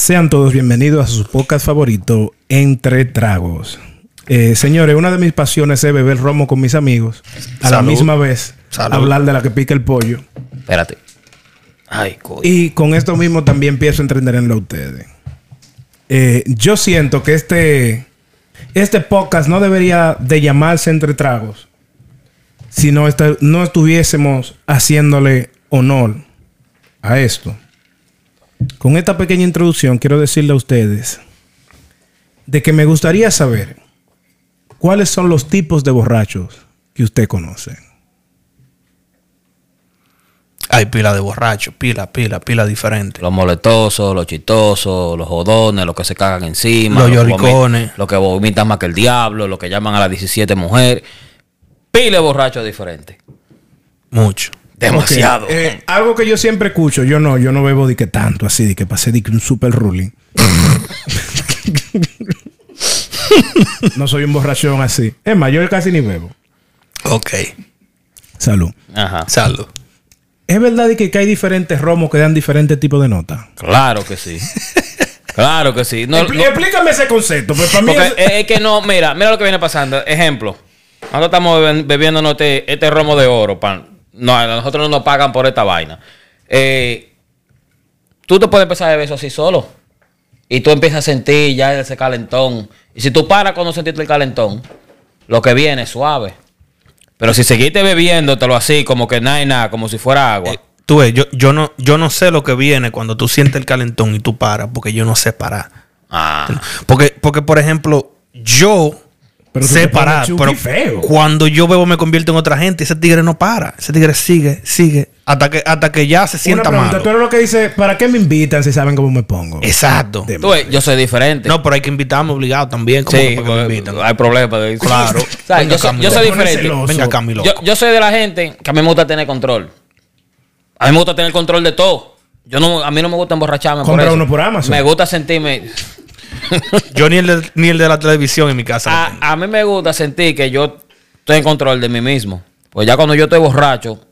Sean todos bienvenidos a su podcast favorito, Entre Tragos. Eh, señores, una de mis pasiones es beber romo con mis amigos. A la misma vez, Salud. hablar de la que pica el pollo. Espérate. Ay, coño. Y con esto mismo también a entretenerlo a ustedes. Eh, yo siento que este, este podcast no debería de llamarse Entre Tragos si no, no estuviésemos haciéndole honor a esto. Con esta pequeña introducción quiero decirle a ustedes de que me gustaría saber cuáles son los tipos de borrachos que usted conoce. Hay pila de borrachos, pila, pila, pila diferente. Los moletosos, los chistosos, los jodones, los que se cagan encima. Los que lloricones. Los que vomitan más que el diablo, los que llaman a las 17 mujeres. Pile borrachos diferentes. Mucho. Demasiado. Eh, algo que yo siempre escucho, yo no, yo no bebo de que tanto así, de que pasé de que un super ruling. no soy un borrachón así. Es más, yo casi ni bebo. Ok. Salud. Ajá. Salud. ¿Es verdad de que, que hay diferentes romos que dan diferentes tipos de notas? Claro que sí. claro que sí. No, Expl- no- explícame ese concepto, pues para mí porque es- que no, mira, mira lo que viene pasando. Ejemplo. Nosotros estamos bebiendo bebiéndonos este, este romo de oro. pan. No, a nosotros no nos pagan por esta vaina. Eh, tú te puedes empezar a beber eso así solo. Y tú empiezas a sentir ya ese calentón. Y si tú paras cuando sentiste el calentón, lo que viene es suave. Pero si seguiste bebiéndotelo así, como que nada y nada, como si fuera agua. Eh, tú ves, yo, yo, no, yo no sé lo que viene cuando tú sientes el calentón y tú paras, porque yo no sé parar. ah. Porque, porque por ejemplo, yo Pero tú sé te pones parar, chuki pero feo. cuando yo bebo me convierto en otra gente. Ese tigre no para. Ese tigre sigue, sigue, hasta que, hasta que ya se sienta mal. tú eres lo que dice, ¿para qué me invitan si saben cómo me pongo? Exacto. Tú yo soy diferente. No, pero hay que invitarme obligado también. ¿Cómo Sí, que para que me porque invitan? hay problemas. Claro. ¿Sabes? Venga, Yo, soy, yo diferente. Venga, Camilo. Yo, yo soy de la gente que a mí me gusta tener control. A mí me gusta tener control de todo. Yo no, a mí no me gusta emborracharme. Compra eso. uno por Amazon. Me gusta sentirme. Yo ni el, de, ni el de la televisión en mi casa. A, a mí me gusta sentir que yo estoy en control de mí mismo. Pues ya cuando yo estoy borracho,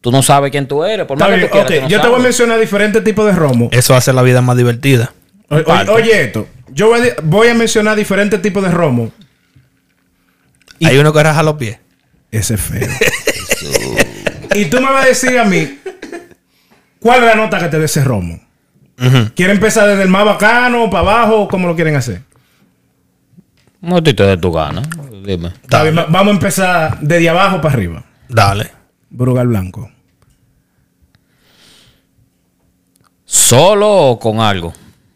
tú no sabes quién tú eres. Por más que bien, tú quieras, ok, tú no yo te voy a mencionar diferentes tipos de romo. Eso hace la vida más divertida. O- oye esto, yo voy a, voy a mencionar diferentes tipos de romo. Y- Hay uno que raja los pies. Ese es feo. y tú me vas a decir a mí, ¿cuál es la nota que te dé ese romo? Ujú. ¿Quieren empezar desde el más bacano, para abajo, cómo lo quieren hacer? Un momentito de tu gana. Dime. Vamos a empezar desde abajo para arriba. Dale. Brugal Blanco. ¿Solo o con algo?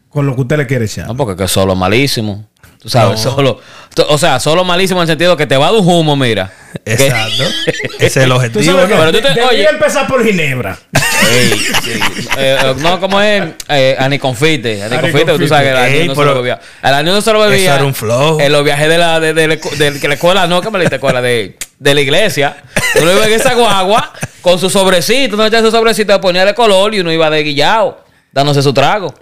Con lo que usted le quiere echar. No, porque que solo malísimo. Tú sabes, solo. tú- O sea, solo malísimo en el sentido que te va de un humo, mira. Que- Exacto. Ese es el Tú objetivo. sabes que ¿no? pero tú te- oye. empezar por Ginebra. Ey, sí. Eh, eh, no, como es eh, Aniconfite. Aniconfite, tú sabes que el Ey, año no se lo bebía. El año no se lo bebía. Eso era un flow. En los viajes de la, de, de de- que la escuela, no, que me la escuela, de, de la iglesia. Uno iba en esa guagua con su sobrecito, uno echaba su sobrecito, ponía de color y uno iba de guillao, dándose su trago.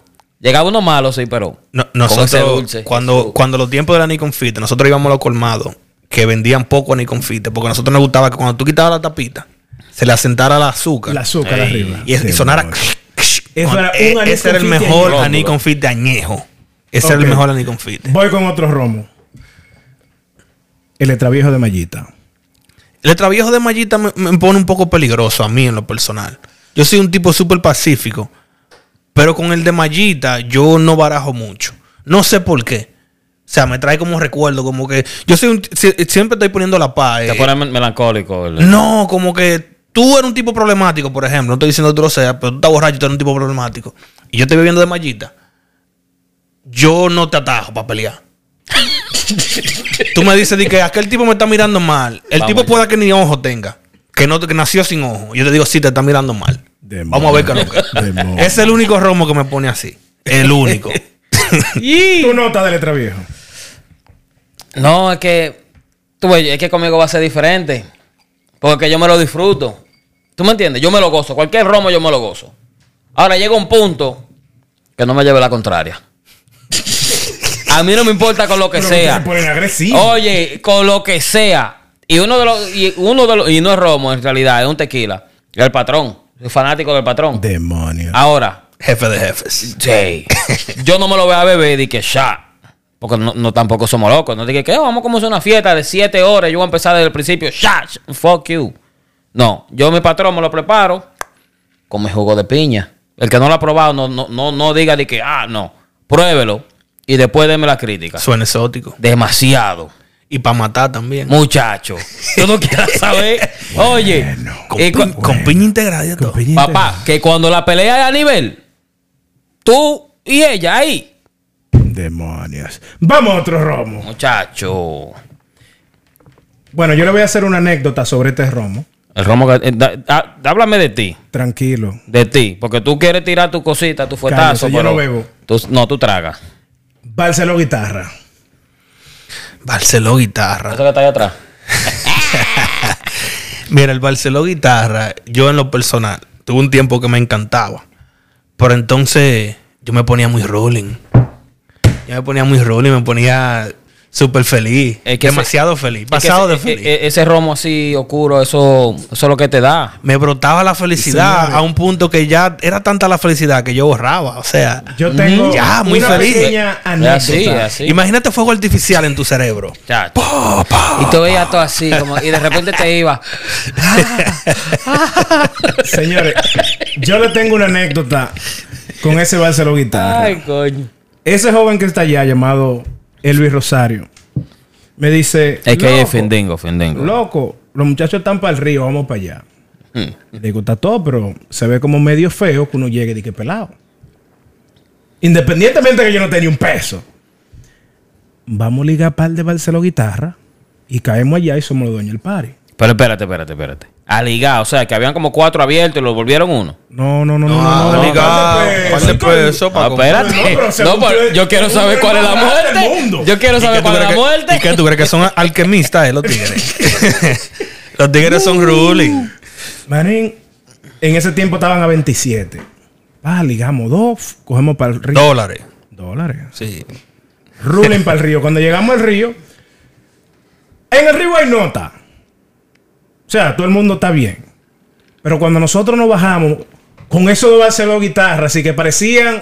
Llegaba uno malo, sí, pero. No- con ese nosotros, dulce. cuando, cuando los tiempos de la Niconfite, nosotros íbamos a los colmados que vendían poco Niconfite, porque a nosotros nos gustaba que cuando tú quitabas la tapita, se le asentara el azúcar. El azúcar Ey. arriba. y, sonara. Eso era un ese era el mejor añejo. Aniconfite añejo. Ese era Ok. el mejor Aniconfite. Voy con otro romo. El letraviejo de Mallita. El extraviejo de Mallita me, me pone un poco peligroso a mí en lo personal. Yo soy un tipo súper pacífico. Pero con el de Mallita yo no barajo mucho. No sé por qué. O sea, me trae como recuerdo, como que... Yo soy un... si- siempre estoy poniendo la paz. Te eh. pone mel- melancólico. ¿verdad? No, como que tú eres un tipo problemático, por ejemplo. No estoy diciendo que tú lo seas, pero tú estás borracho y tú eres un tipo problemático. Y yo estoy bebiendo de Mallita. Yo no te atajo para pelear. tú me dices de que aquel tipo me está mirando mal. El Vamos tipo pueda que ni ojo tenga. Que, no, que nació sin ojo. Yo te digo, sí, te está mirando mal. Demonio. Vamos a ver qué es lo que. Es el único romo que me pone así. El único. Tu nota de letraviejo. No, es que. Tú ves, es que conmigo va a ser diferente. Porque yo me lo disfruto. ¿Tú me entiendes? Yo me lo gozo. Cualquier romo yo me lo gozo. Ahora llega un punto que no me lleve la contraria. A mí no me importa con lo que Pero sea. Ponen. Oye, con lo que sea. Y uno de los, y uno de los, y no es romo en realidad, es un tequila. El patrón. Fanático del patrón. Demonio. Ahora, Jefe de jefes. Sí. Yo no me lo voy a beber y que ya. Porque no, no tampoco somos locos. No dije que "Oh, vamos a hacer una fiesta de 7 horas. Yo voy a empezar desde el principio. Ya. Fuck you. No. Yo mi patrón me lo preparo con mi jugo de piña. El que no lo ha probado, no, no, no, no diga de que, ah, no. Pruébelo. Y después deme la crítica. Suena exótico. Demasiado. Y para matar también. Muchacho. Tú no quieras saber. Oye. Con, con piña integrada y todo. piña papá, que cuando la pelea es a nivel, tú y ella ahí. Demonios. Vamos a otro romo. Muchacho. Bueno, yo le voy a hacer una anécdota sobre este romo. El romo que. eh, da- da- háblame de ti. Tranquilo. De ti. Porque tú quieres tirar tu cosita, tu fuetazo. Cállese, yo pero no bebo. tú- no, tú tragas. Barceló guitarra. Barceló guitarra. Eso que está ahí atrás. Mira, el Barceló guitarra, yo en lo personal, tuve un tiempo que me encantaba. Pero entonces yo me ponía muy rolling. Yo me ponía muy rolling, me ponía súper feliz. Es que demasiado ese- feliz. es que Pasado de ese, feliz. e- e- ese romo así oscuro, eso, eso es lo que te da. me brotaba la felicidad a un punto que ya era tanta la felicidad que yo borraba. O sea, Yo tengo Ya, muy una feliz. pequeña anécdota. así, imagínate fuego artificial en tu cerebro. Muchacho. Y tú veías todo así, como, y de repente te iba. Señores, yo le tengo una anécdota con ese Barceló guitarra. Ay, coño. Ese joven que está allá llamado Elvis Rosario me dice: Es que es "Loco, Fendingo, Fendingo. Loco, los muchachos están para el río, vamos para allá. Mm. Le digo, está todo, pero se ve como medio feo que uno llegue y que pelado. Independientemente de que yo no tenía un peso. Vamos a ligar par de Barceló guitarra y caemos allá y somos los dueños del party. Pero espérate, espérate, espérate. A ligar, o sea, que habían como cuatro abiertos y lo volvieron uno. No, no, no, no, No, no. no, ligado, par de pesos, par de coño. pesos pa' Ah, comprar. espérate. No, pero se No, pero cumplió- yo quiero saber cuál es la muerte. Yo quiero ¿Y saber cuál es la muerte. ¿Y qué tú crees que son alquimistas, eh, los tigres? los tigres son ruling. Manín, en ese tiempo estaban a 27. Ah, ligamos dos, cogemos para el río. Dólares. Dólares. Sí. Ruling para el río. Cuando llegamos al río, en el río hay nota. O sea, todo el mundo está bien. Pero cuando nosotros nos bajamos con eso de Barcelona guitarra, así que parecían.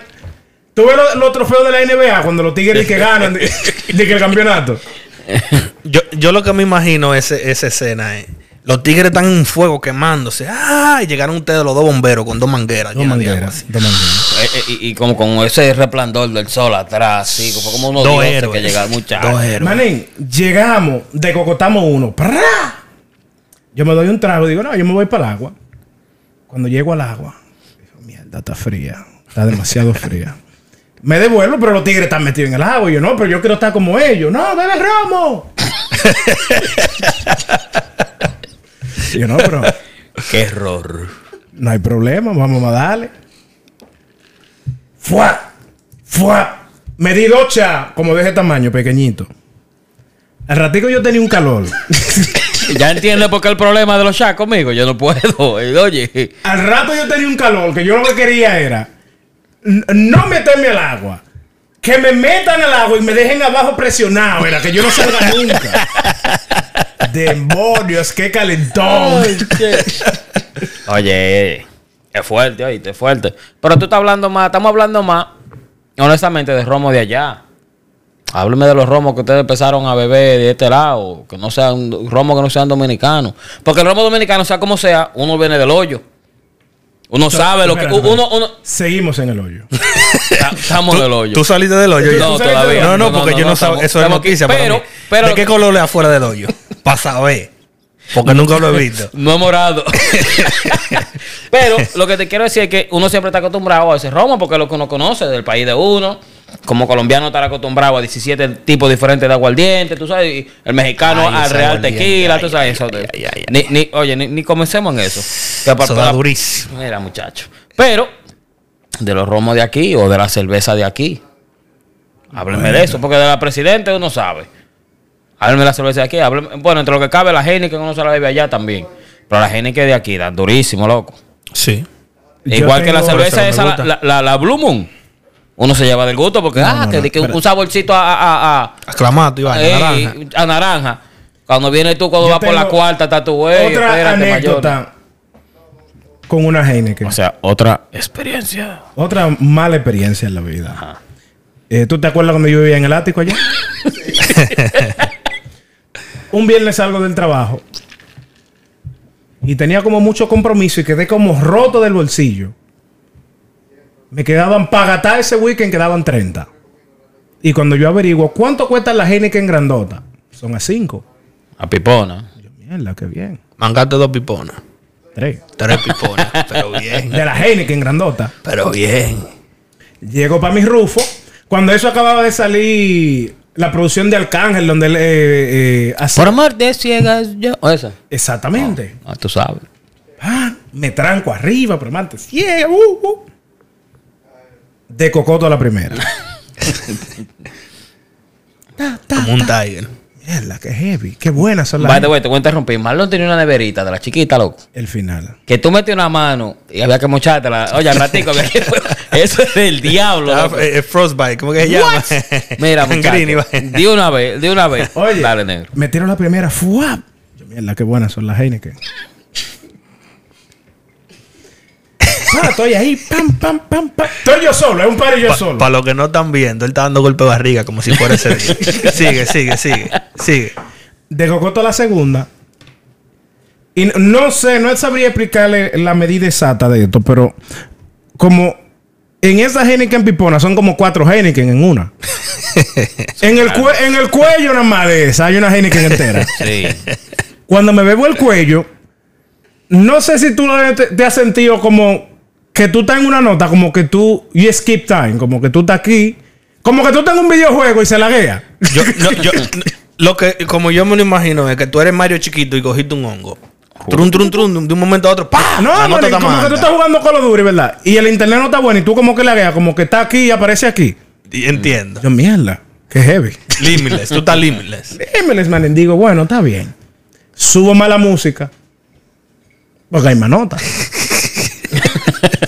¿Tú ves los, los trofeos de la NBA cuando los tigres que ganan de, de que el campeonato? Yo, yo lo que me imagino es esa escena es. Los tigres están en fuego quemándose. ¡Ah! Y llegaron ustedes los dos bomberos con dos mangueras. Dos mangueras. Dos mangueras. Eh, eh, y, y como con ese resplandor del sol atrás, así, como, como unos Dos dioses héroes. que llegaron, muchachos. Dos héroes. Manín, llegamos, decocotamos uno. ¡prá! Yo me doy un trago y digo, no, yo me voy para el agua. Cuando llego al agua, digo, mierda, está fría. Está demasiado fría. Me devuelvo, pero los tigres están metidos en el agua. Y yo, no, pero yo quiero estar como ellos. No, bebe romo. Yo, no, pero Qué error. no hay problema, vamos a darle. ¡Fua! ¡Fua! Me di dos chas, como de ese tamaño, pequeñito. Al ratico yo tenía un calor. Ya entiendes por qué el problema de los chats conmigo. Yo no puedo. Eh, Oye, Al rato yo tenía un calor que yo lo que quería era no meterme al agua. Que me metan al agua y me dejen abajo presionado. Era que yo no salga nunca. Demonios, qué calentón. oye, es fuerte, oíste, es fuerte. Pero tú estás hablando más, estamos hablando más, honestamente, de romo de allá. Hábleme de los romos que ustedes empezaron a beber de este lado, que no sean romos que no sean dominicanos. Porque el romo dominicano, sea como sea, uno viene del hoyo. Uno sabe lo que. Uno, uno, Seguimos en el hoyo. estamos del hoyo. ¿Tú saliste del hoyo? No, todavía. No, no, No, porque no, yo no, estamos- Eso es aquí. noticia. para Pero- mí. pero ¿De qué color es afuera del hoyo? Para saber. Porque nunca lo he visto. No es morado. Pero lo que te quiero decir es que uno siempre está acostumbrado a ese romo porque es lo que uno conoce del país de uno. Como colombiano estar acostumbrado a 17 tipos diferentes de aguardiente, tú sabes, y el mexicano Ay, al real tequila, ay, tú sabes ay, eso. ay, ay, ay, Ni, ni- oye, ni, ni comencemos en eso. Que da por- durísimo. Mira, muchacho. Pero, de los romos de aquí o de la cerveza de aquí. Háblenme de eso, porque de la presidente uno sabe. Háblenme de la cerveza de aquí. háblenme- bueno, entre lo que cabe, la que uno se la bebe allá también. Pero la que de aquí, dan durísimo, loco. Sí. Igual que la cerveza esa, la, la, la- la Blue Moon. Uno se lleva del gusto porque, ah, no, que, no, que un, saborcito a, a, a, a, Iván. naranja. a naranja. Cuando viene tú, cuando Yo vas por la cuarta, está tu güey. Otra espérate, anécdota. con una Heineken. O sea, otra experiencia. Otra mala experiencia en la vida. Ajá. Eh, ¿Tú te acuerdas cuando yo vivía en el ático allá? Un viernes salgo del trabajo y tenía como mucho compromiso y quedé como roto del bolsillo. Me quedaban para gastar ese weekend, quedaban 30. Y cuando yo averiguo cuánto cuesta la Heineken grandota, son a 5. A Pipona. Yo, mierda, qué bien. Mangate dos piponas. 3. Tres piponas. pero bien. De la Heineken grandota. Pero bien. Llego para mi Rufo. Cuando eso acababa de salir la producción de Arcángel, donde él eh, eh, hacía- Por amor de ciegas yo. ¿O esa? Exactamente. Ah, tú sabes. Ah, me tranco arriba, pero antes ciega. uh, uh. De cocoto a la primera. Ta, ta, Como un ta. tiger. Mierda, qué heavy. Qué buenas son las. By the way, te voy a interrumpir. Marlon tenía una neverita de la chiquita, loco. El final. Que tú metías una mano y había que mochártela. Oye, al ratico había que... Eso es del diablo, Ah, eh, eh, frostbite, ¿cómo que se llama? Mira, muchacho. Di una vez, di una vez. Oye, Dale, negro. metieron la primera. ¡Fuap! Yo, mierda, qué buenas son las Heineken. Ah, estoy ahí, pam, pam, pam, pam. Estoy yo solo, es un par y yo solo. Para los que no están viendo, él está dando golpe de barriga como si fuera ese día. sigue, sigue, sigue, sigue. de Cocoto a la segunda. Y no sé, no sabría explicarle la medida exacta de esto, pero como en esa Heineken pipona son como cuatro Heineken en una. en, el cue- en el cuello nada más de esa hay una Heineken entera. Sí. Cuando me bebo el cuello, no sé si tú te, te has sentido como que tú estás en una nota, como que tú, you skip time, como que tú estás aquí, como que tú estás en un videojuego y se laguea. Yo, no, yo, lo que, como yo me lo imagino, es que tú eres Mario chiquito y cogiste un hongo. Trun, trun, trun, de un momento a otro, ¡pa! No, está como que tú estás jugando Call of Duty, ¿verdad? Y el internet no está bueno y tú como que lagueas, como que está aquí y aparece aquí. Y Entiendo. Yo, mierda, qué heavy. Limitless, tú estás limitless. Dímeles, man, digo, bueno, está bien. Subo más la música. Porque hay más notas.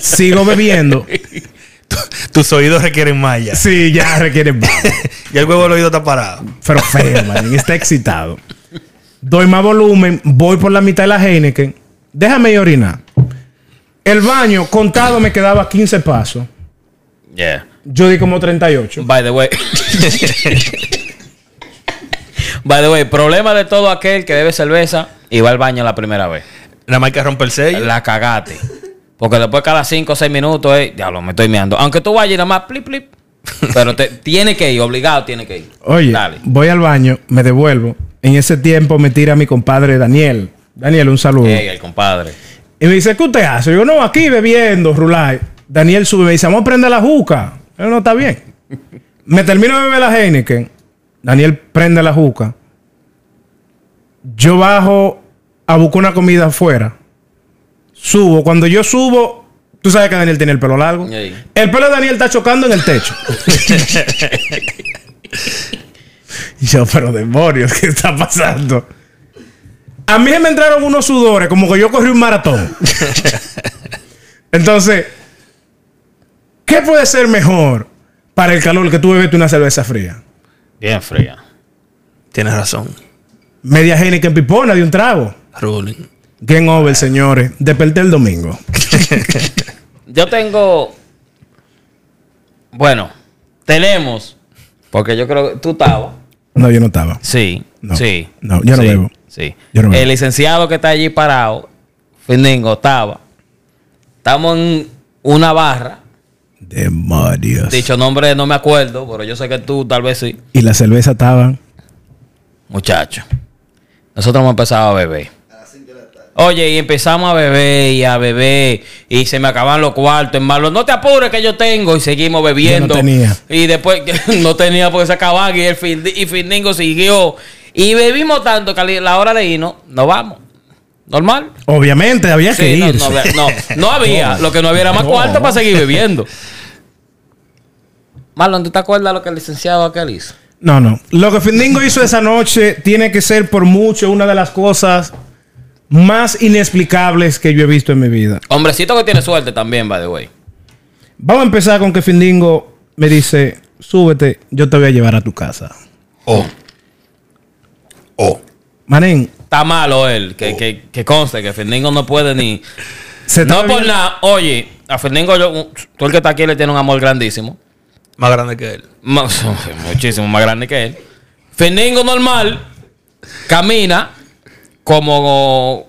Sigo bebiendo. Tus oídos requieren malla. Sí, ya requiere más. Y el huevo del oído está parado. Pero feo, man. Está excitado. Doy más volumen. Voy por la mitad de la Heineken. Déjame ir orinar. El baño, contado, me quedaba 15 pasos. Yeah. Yo di como 38. By the way. By the way, problema de todo aquel que bebe cerveza y va al baño la primera vez. Nada más que romper el sello. La cagate. Porque después cada 5 o 6 minutos, eh, diablo, me estoy meando. Aunque tú vayas y nada más, plip, plip. Pero te, tiene que ir, obligado tiene que ir. Oye, Dale. voy al baño, me devuelvo. En ese tiempo me tira mi compadre Daniel. Daniel, un saludo. Ey, el compadre. Y me dice, ¿qué usted hace? Yo digo, no, aquí bebiendo, Rulay. Daniel sube y me dice, vamos a prender la juca. Yo, no, está bien. me termino de beber la Heineken. Daniel prende la juca. Yo bajo a buscar una comida afuera. Subo. Cuando yo subo, tú sabes que Daniel tiene el pelo largo. Ey. El pelo de Daniel está chocando en el techo. Y yo, pero demonios, ¿qué está pasando? A mí se me entraron unos sudores, como que yo corrí un maratón. Entonces, ¿qué puede ser mejor para el calor que tú bebete una cerveza fría? Bien fría. Tienes razón. Media Heineken pipona de un trago. Ruling. Game over, señores. Desperté el domingo. Yo tengo. Bueno, tenemos. Porque yo creo que tú estabas. No, yo no estaba. Sí. No. Sí. No, yo no sí, bebo. Sí. Yo no bebo. El licenciado que está allí parado, Findingo, estaba. Estamos en una barra. Demonios. Dicho nombre no me acuerdo, pero yo sé que tú tal vez sí. Y la cerveza estaban. Muchacho. Nosotros hemos empezado a beber. Oye, y empezamos a beber y a beber. Y se me acaban los cuartos. En malo, no te apures que yo tengo. Y seguimos bebiendo. Yo no tenía. Y después no tenía porque se acababan. Y el Findi- y Findingo siguió. Y bebimos tanto que a la hora de irnos, nos vamos. Normal. Obviamente, había que Sí, no, irse. no, había- no, no había. Lo que no había era más cuarto para seguir bebiendo. Marlon, ¿tú te acuerdas lo que el licenciado aquel hizo? No, no. Lo que Findingo hizo esa noche tiene que ser por mucho una de las cosas más inexplicables que yo he visto en mi vida. Hombrecito que tiene suerte también, by the way. Vamos a empezar con que Findingo me dice, súbete, yo te voy a llevar a tu casa. Oh. Oh. Manen, Está malo él, que, que, que conste que Fendingo no puede ni. Se No por nada. Oye, a Fernando, yo, tú el que está aquí le tiene un amor grandísimo. Más grande que él. Más- muchísimo más grande que él. Fernando normal camina como,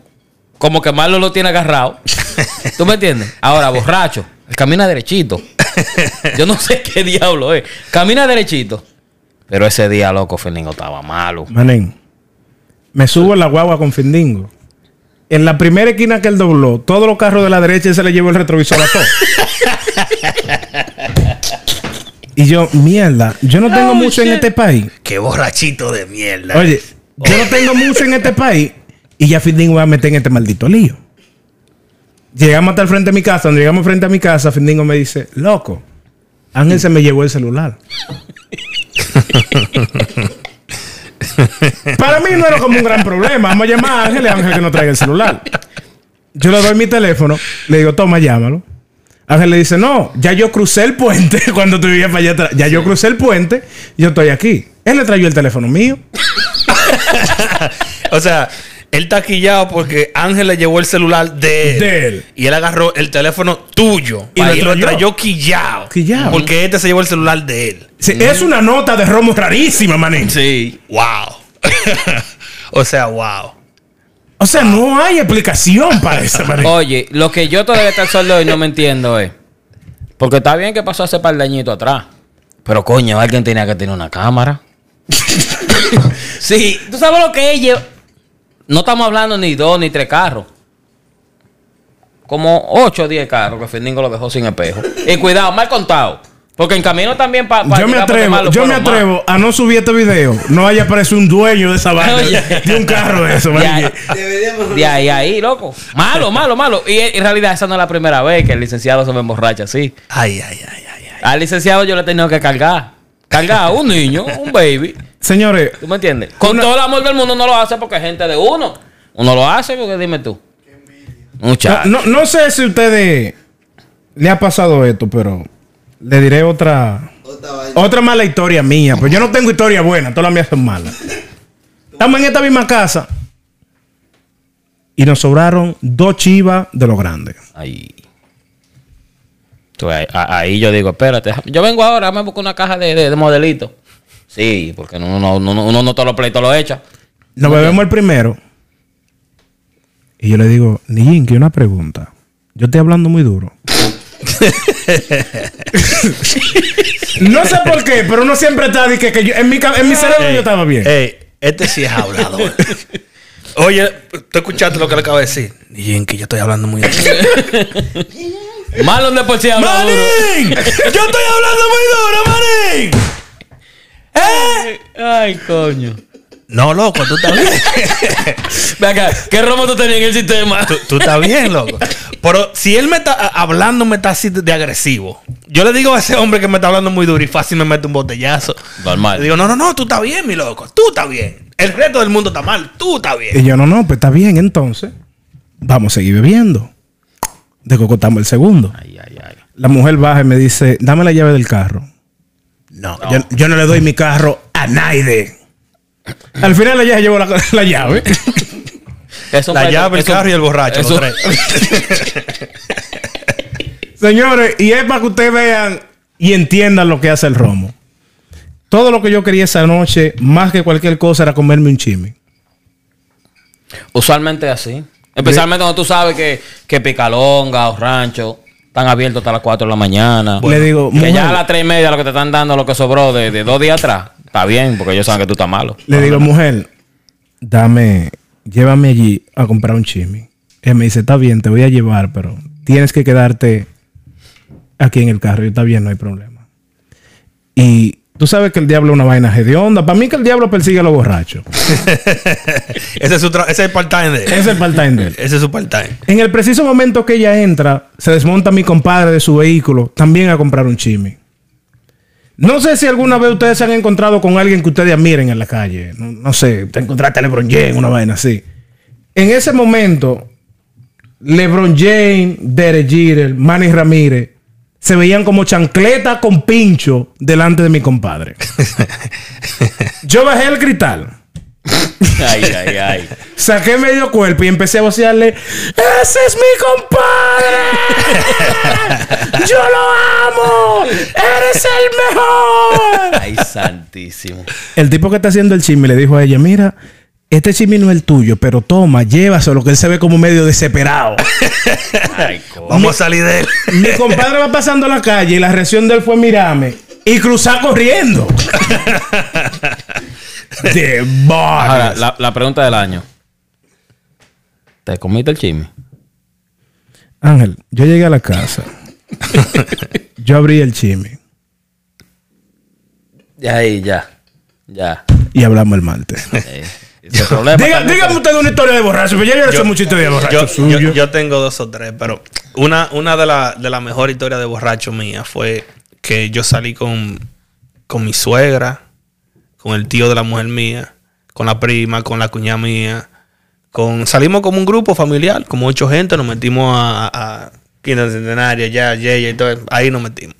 como que Marlon lo tiene agarrado. ¿Tú me entiendes? Ahora, borracho. Él camina derechito. Yo no sé qué diablo es. Camina derechito. Pero ese día, loco, Fernando estaba malo. Manín, me subo en la guagua con Findingo. En la primera esquina que él dobló, todos los carros de la derecha se le llevó el retrovisor a todos. y yo, mierda, yo no tengo Oh, mucho en este país. Qué borrachito de mierda. Oye, yo no tengo mucho en este país y ya Findingo va a meter en este maldito lío. Llegamos hasta el frente de mi casa. Cuando llegamos frente a mi casa, Findingo me dice, loco, Ángel se me llevó el celular. Para mí no era como un gran problema. Vamos a llamar a Ángel y Ángel que no traiga el celular. Yo le doy mi teléfono, le digo, toma, llámalo. Ángel le dice, no, ya yo crucé el puente cuando tú vivías para allá atrás. Ya yo crucé el puente, yo estoy aquí. Él le trayó el teléfono mío. o sea, él está quillado porque Ángel le llevó el celular de él. De él. Y él agarró el teléfono tuyo. Y lo lo trayó. trayó quillado. Quillao. Porque este se llevó el celular de él. Sí, Es una nota de romo rarísima, manín. Sí. Wow. o sea, wow. O sea, no hay explicación para eso, manín. Oye, lo que yo todavía el sol de hoy no me entiendo es. Porque está bien que pasó hace par de añitos atrás. Pero coño, alguien tenía que tener una cámara. sí, tú sabes lo que es. No estamos hablando ni dos ni tres carros. Como ocho o diez carros que Fernando lo dejó sin espejo. Y cuidado, mal contado. Porque en camino también para. yo me atrevo, yo me atrevo a no subir este video. No haya aparecido un dueño de esa vaina, de un carro de eso, De ahí, de ahí, ahí, loco. Malo, malo, malo. Y en realidad esa no es la primera vez que el licenciado se me emborracha así. Ay, ay, ay, ay, ay. Al licenciado yo le he tenido que cargar. Cargar a un niño, un baby. Señores, ¿Tú me entiendes? Con todo el amor del mundo no lo hace porque es gente de uno. Uno lo hace porque dime tú. Muchacho. no, no sé si a ustedes le ha pasado esto, pero le diré otra Otra mala historia mía. Pues yo no tengo historia buena, todas las mías son malas. Estamos en esta misma casa y nos sobraron dos chivas de los grandes. Ahí. Ahí yo digo, espérate. Yo vengo ahora, me busco una caja de, de, de modelito. Sí, porque uno, no- uno, uno no todos los pleitos lo echa. Nos bebemos el primero. Y yo le digo, Nijinki, una pregunta. Yo estoy hablando muy duro. no sé por qué, pero uno siempre está de que, que yo- en mi, en mi cerebro yo estaba bien. Ey, este sí es hablador. Oye, tú escuchaste lo que le acabo de decir. Dicen que yo estoy hablando muy Marlon de por sí habla duro. ¡Yo estoy hablando muy duro, Manín! ¿Eh? Ay, coño. No, loco, tú estás bien. Ve acá, ¿qué romo tú tenías en el sistema? tú, tú estás bien, loco. Pero si él me está hablando, me está así de, de agresivo. Yo le digo a ese hombre que me está hablando muy duro y fácil me mete un botellazo. Normal. Le digo, no, no, no, tú estás bien, mi loco. Tú estás bien. El resto del mundo está mal. Tú estás bien. Y yo, no, no, pues está bien, entonces. Vamos a seguir bebiendo. Decocotamos el segundo. Ay, ay, ay. La mujer baja y me dice, dame la llave del carro. No. Yo, yo no le doy mi carro a nadie. Al final ella se llevó la, la llave. Es un La llave, el carro y el borracho. es los un- tres. Señores, y es para que ustedes vean y entiendan lo que hace el romo. Todo lo que yo quería esa noche, más que cualquier cosa, era comerme un chimi. Usualmente así. Especialmente cuando tú sabes que, que Picalonga o Rancho están abiertos hasta las 4 de la mañana. Le digo, que mujer, ya a las 3 y media lo que te están dando, lo que sobró de, de dos días atrás, está bien, porque ellos saben que tú estás malo. le digo, mujer, dame, llévame allí a comprar un chimi. Él me dice, está bien, te voy a llevar, pero tienes que quedarte aquí en el carro. Y está bien, no hay problema. Y tú sabes que el diablo es una vaina hedionda. Para mí que el diablo persigue a los borrachos. ese es su ese es el part-time de él. Ese es el part-time de él. Ese es su part-time. En el preciso momento que ella entra, se desmonta mi compadre de su vehículo también a comprar un chimi. No sé si alguna vez ustedes se han encontrado con alguien que ustedes admiren en la calle. No, no sé, te encontraste a LeBron James, una vaina así. En ese momento, LeBron James, Derek Jeter, Manny Ramírez se veían como chancleta con pincho delante de mi compadre. Yo bajé el cristal Ay, ay, ay. Saqué medio cuerpo y empecé a vocearle: ¡Ese es mi compadre! ¡Yo lo amo! ¡Eres el mejor! Ay, santísimo. El tipo que está haciendo el chisme le dijo a ella: Mira, este chisme no es el tuyo, pero toma, llévaselo, que él se ve como medio desesperado. Ay, Vamos a salir de él. Mi compadre va pasando la calle y la reacción de él fue mirarme y cruzar corriendo. De Ahora, la, la pregunta del año. ¿Te comiste el chisme? Ángel, yo llegué a la casa. yo abrí el chisme Ya, ahí, ya. Ya. y hablamos el martes. Problema Diga- dígame usted una historia de borracho, pero yo no sé mucho historia de borracho yo, yo- yo tengo dos o tres, pero una, una de las de la mejores historias de borracho mía fue que yo salí con, con mi suegra, con el tío de la mujer mía, con la prima, con la cuñada mía. Con, salimos como un grupo familiar, como ocho gente, nos metimos a, a, a Quinta Centenaria, ya, ya, y todo, ahí nos metimos.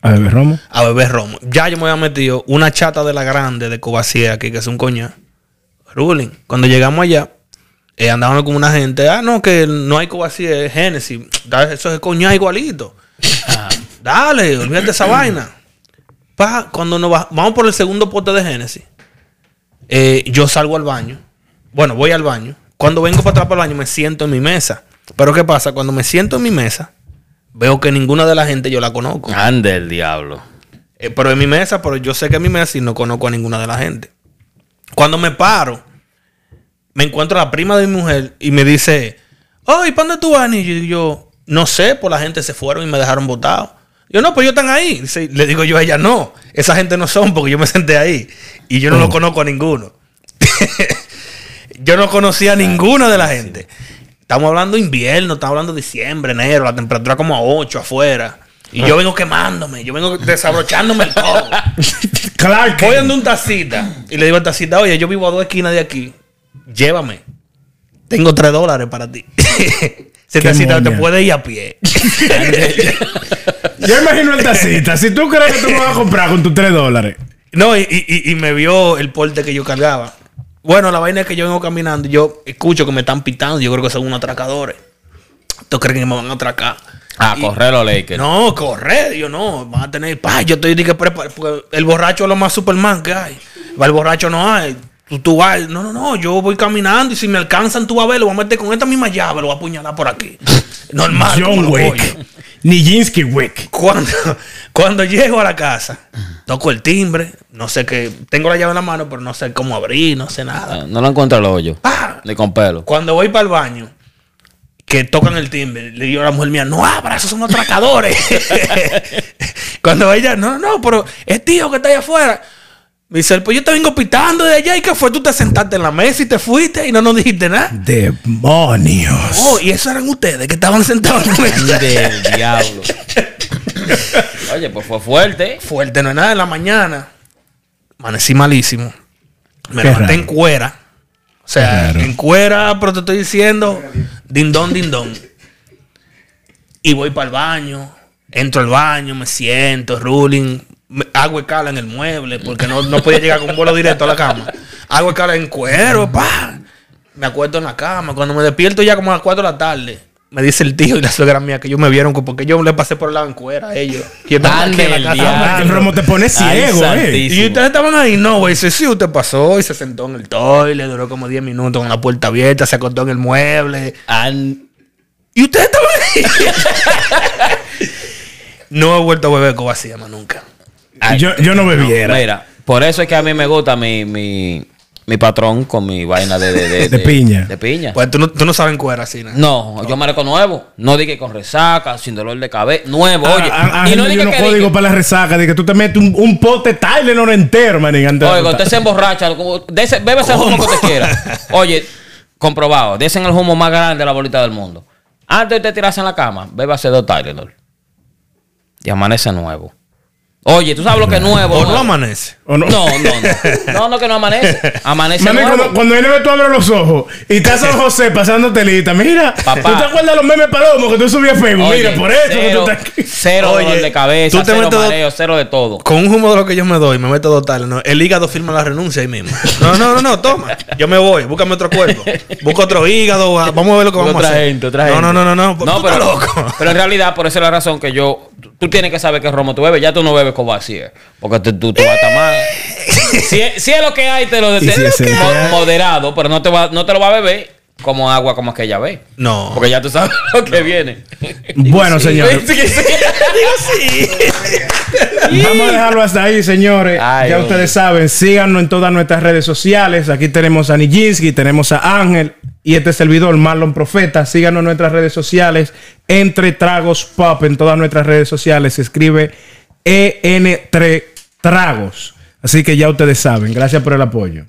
A ver, Romo. a beber romo. Ya yo me había metido una chata de la grande de Cobacía aquí, que es un coñac. Ruling. Cuando llegamos allá, eh, andaban como una gente. Ah, no, que no hay Cobacía, es Génesis. Da- Eso es coñac igualito. Ah, dale, olvídate esa vaina. Pa, cuando nos va- vamos por el segundo pote de Génesis, eh, yo salgo al baño. Bueno, voy al baño. Cuando vengo para atrás para el baño, me siento en mi mesa. Pero ¿qué pasa? Cuando me siento en mi mesa, veo que ninguna de la gente yo la conozco. Ande el diablo. Eh, pero en mi mesa, pero yo sé que en mi mesa y no conozco a ninguna de la gente. Cuando me paro, me encuentro a la prima de mi mujer y me dice, ay, ¿para dónde tú vas? Y yo, no sé, pues la gente se fueron y me dejaron botado. Yo, no, pues ellos están ahí. Dice- le digo yo a ella, no, esa gente no son porque yo me senté ahí y yo no lo conozco a ninguno. yo no conocía a ninguna de la gente. Estamos hablando invierno, estamos hablando diciembre, enero, la temperatura como a 8 afuera. Y yo vengo quemándome, yo vengo desabrochándome el todo. Clark. Voy donde un tacita y le digo al tacita, oye, yo vivo a dos esquinas de aquí, llévame. Tengo tres dólares para ti. Qué tacita te puede ir a pie. Yo imagino el tacita. Si tú crees que tú me vas a comprar con tus 3 dólares. No, y, y- y- me vio el porte que yo cargaba. Bueno, la vaina es que yo vengo caminando y yo escucho que me están pitando. Yo creo que son unos atracadores. ¿Tú crees que me van a atracar? A Y- correr los Lakers. No, correr. Yo no, van a tener paz. Yo estoy porque el borracho es lo más Superman que hay. El borracho no hay. Tú, tú vas, no, no, no, yo voy caminando y si me alcanzan, tú vas a ver, lo voy a meter con esta misma llave, lo voy a apuñalar por aquí. Normal. John Wick. Nijinsky Wick. Cuando, cuando llego a la casa, toco el timbre, no sé qué, tengo la llave en la mano, pero no sé cómo abrir, no sé nada. Ah, No lo encuentro el hoyo. Pa. Ni con pelo. Cuando voy para el baño, que tocan el timbre, le digo a la mujer mía, no abra, esos son atracadores. Cuando ella, no, no, pero es tío que está allá afuera. Me dice, pues yo te vengo pitando de allá y que fue, tú te sentaste en la mesa y te fuiste y no nos dijiste nada. Demonios. Oh, y esos eran ustedes que estaban sentados en la mesa. Del diablo. Oye, pues fue fuerte. Fuerte, no es nada en la mañana. Amanecí malísimo. Me Qué levanté raro. en cuera. O sea, en cuera, pero te estoy diciendo, dindón, dindón. Y voy para el baño. Entro al baño, me siento, ruling. Escala en el mueble porque no, no podía llegar con un vuelo directo a la cama. Hago escala en cuero, pa. Me acuesto en la cama. Cuando me despierto ya como a las 4 de la tarde, me dice el tío y la suegra mía que ellos me vieron porque yo le pasé por el lado en cuera a ellos. Y estaban aquí en la casa. El Romo te pone ciego, eh. Y ustedes estaban ahí, no, güey. Dice, sí, usted pasó y se sentó en el toile, duró como 10 minutos con la puerta abierta, se acostó en el mueble. An- Y ustedes estaban ahí. no he vuelto a beber con vacía más nunca. Ay, Yo, yo no bebiera. Mira, por eso es que a mí me gusta mi, mi, mi patrón con mi vaina de, de, de, De piña. De piña. Pues tú no, tú no sabes en cuera así, ¿no? no, yo manejo nuevo. No dije con resaca, sin dolor de cabeza. Nuevo, oye. Ah, ah, y no dije yo no que código dije- para la resaca de que tú te metes un, un pote Tylenol entero, man. antes de Oiga, usted se emborracha. dese- Bébese el humo que usted quiera. Oye, comprobado. Desen el humo más grande de la bolita del mundo. Antes de usted tirarse en la cama, bébase dos Tylenol. Y amanece nuevo. Oye, ¿tú sabes lo que es nuevo? O no nuevo? amanece. ¿O no? No, no, no. No, no, que no amanece. Amanece Mami, nuevo. cuando, cuando viene tú abres los ojos y está San José pasando telita, mira, Papá. ¿tú te acuerdas de los memes palomos que tú subías Facebook? Oye, mira, por eso que cero, tú estás aquí. cero Oye, dolor de cabeza, tú te cero mareo, cero de todo. Con un humo de lo que yo me doy, me meto dos tales. ¿no? El hígado firma la renuncia ahí mismo. No, no, no, no, toma. Yo me voy, búscame otro cuerpo. Busca otro hígado, vamos a ver lo que vamos otra a hacer. gente, otra no, gente. no, no, no, no. No, tú pero, estás loco. pero en realidad, por esa es la razón que yo. Tú tienes que saber qué romo tú bebes. Ya tú no bebes Covacier. Porque tú, tú, tú vas a estar mal. Si, es- si es lo que hay, te lo si es que moderado. Pero no te, va, no te lo va a beber como agua como aquella vez. No. Porque ya tú sabes lo que viene. Bueno, señores, Sí, sí. vamos a dejarlo hasta ahí, señores. Ay, ya hombre. ustedes saben, síganos en todas nuestras redes sociales. Aquí tenemos a Nijinsky, tenemos a Ángel y este servidor, Marlon Profeta. Síganos en nuestras redes sociales, Entre Tragos Pop, en todas nuestras redes sociales. Se escribe EN3 Tragos. Así que ya ustedes saben. Gracias por el apoyo.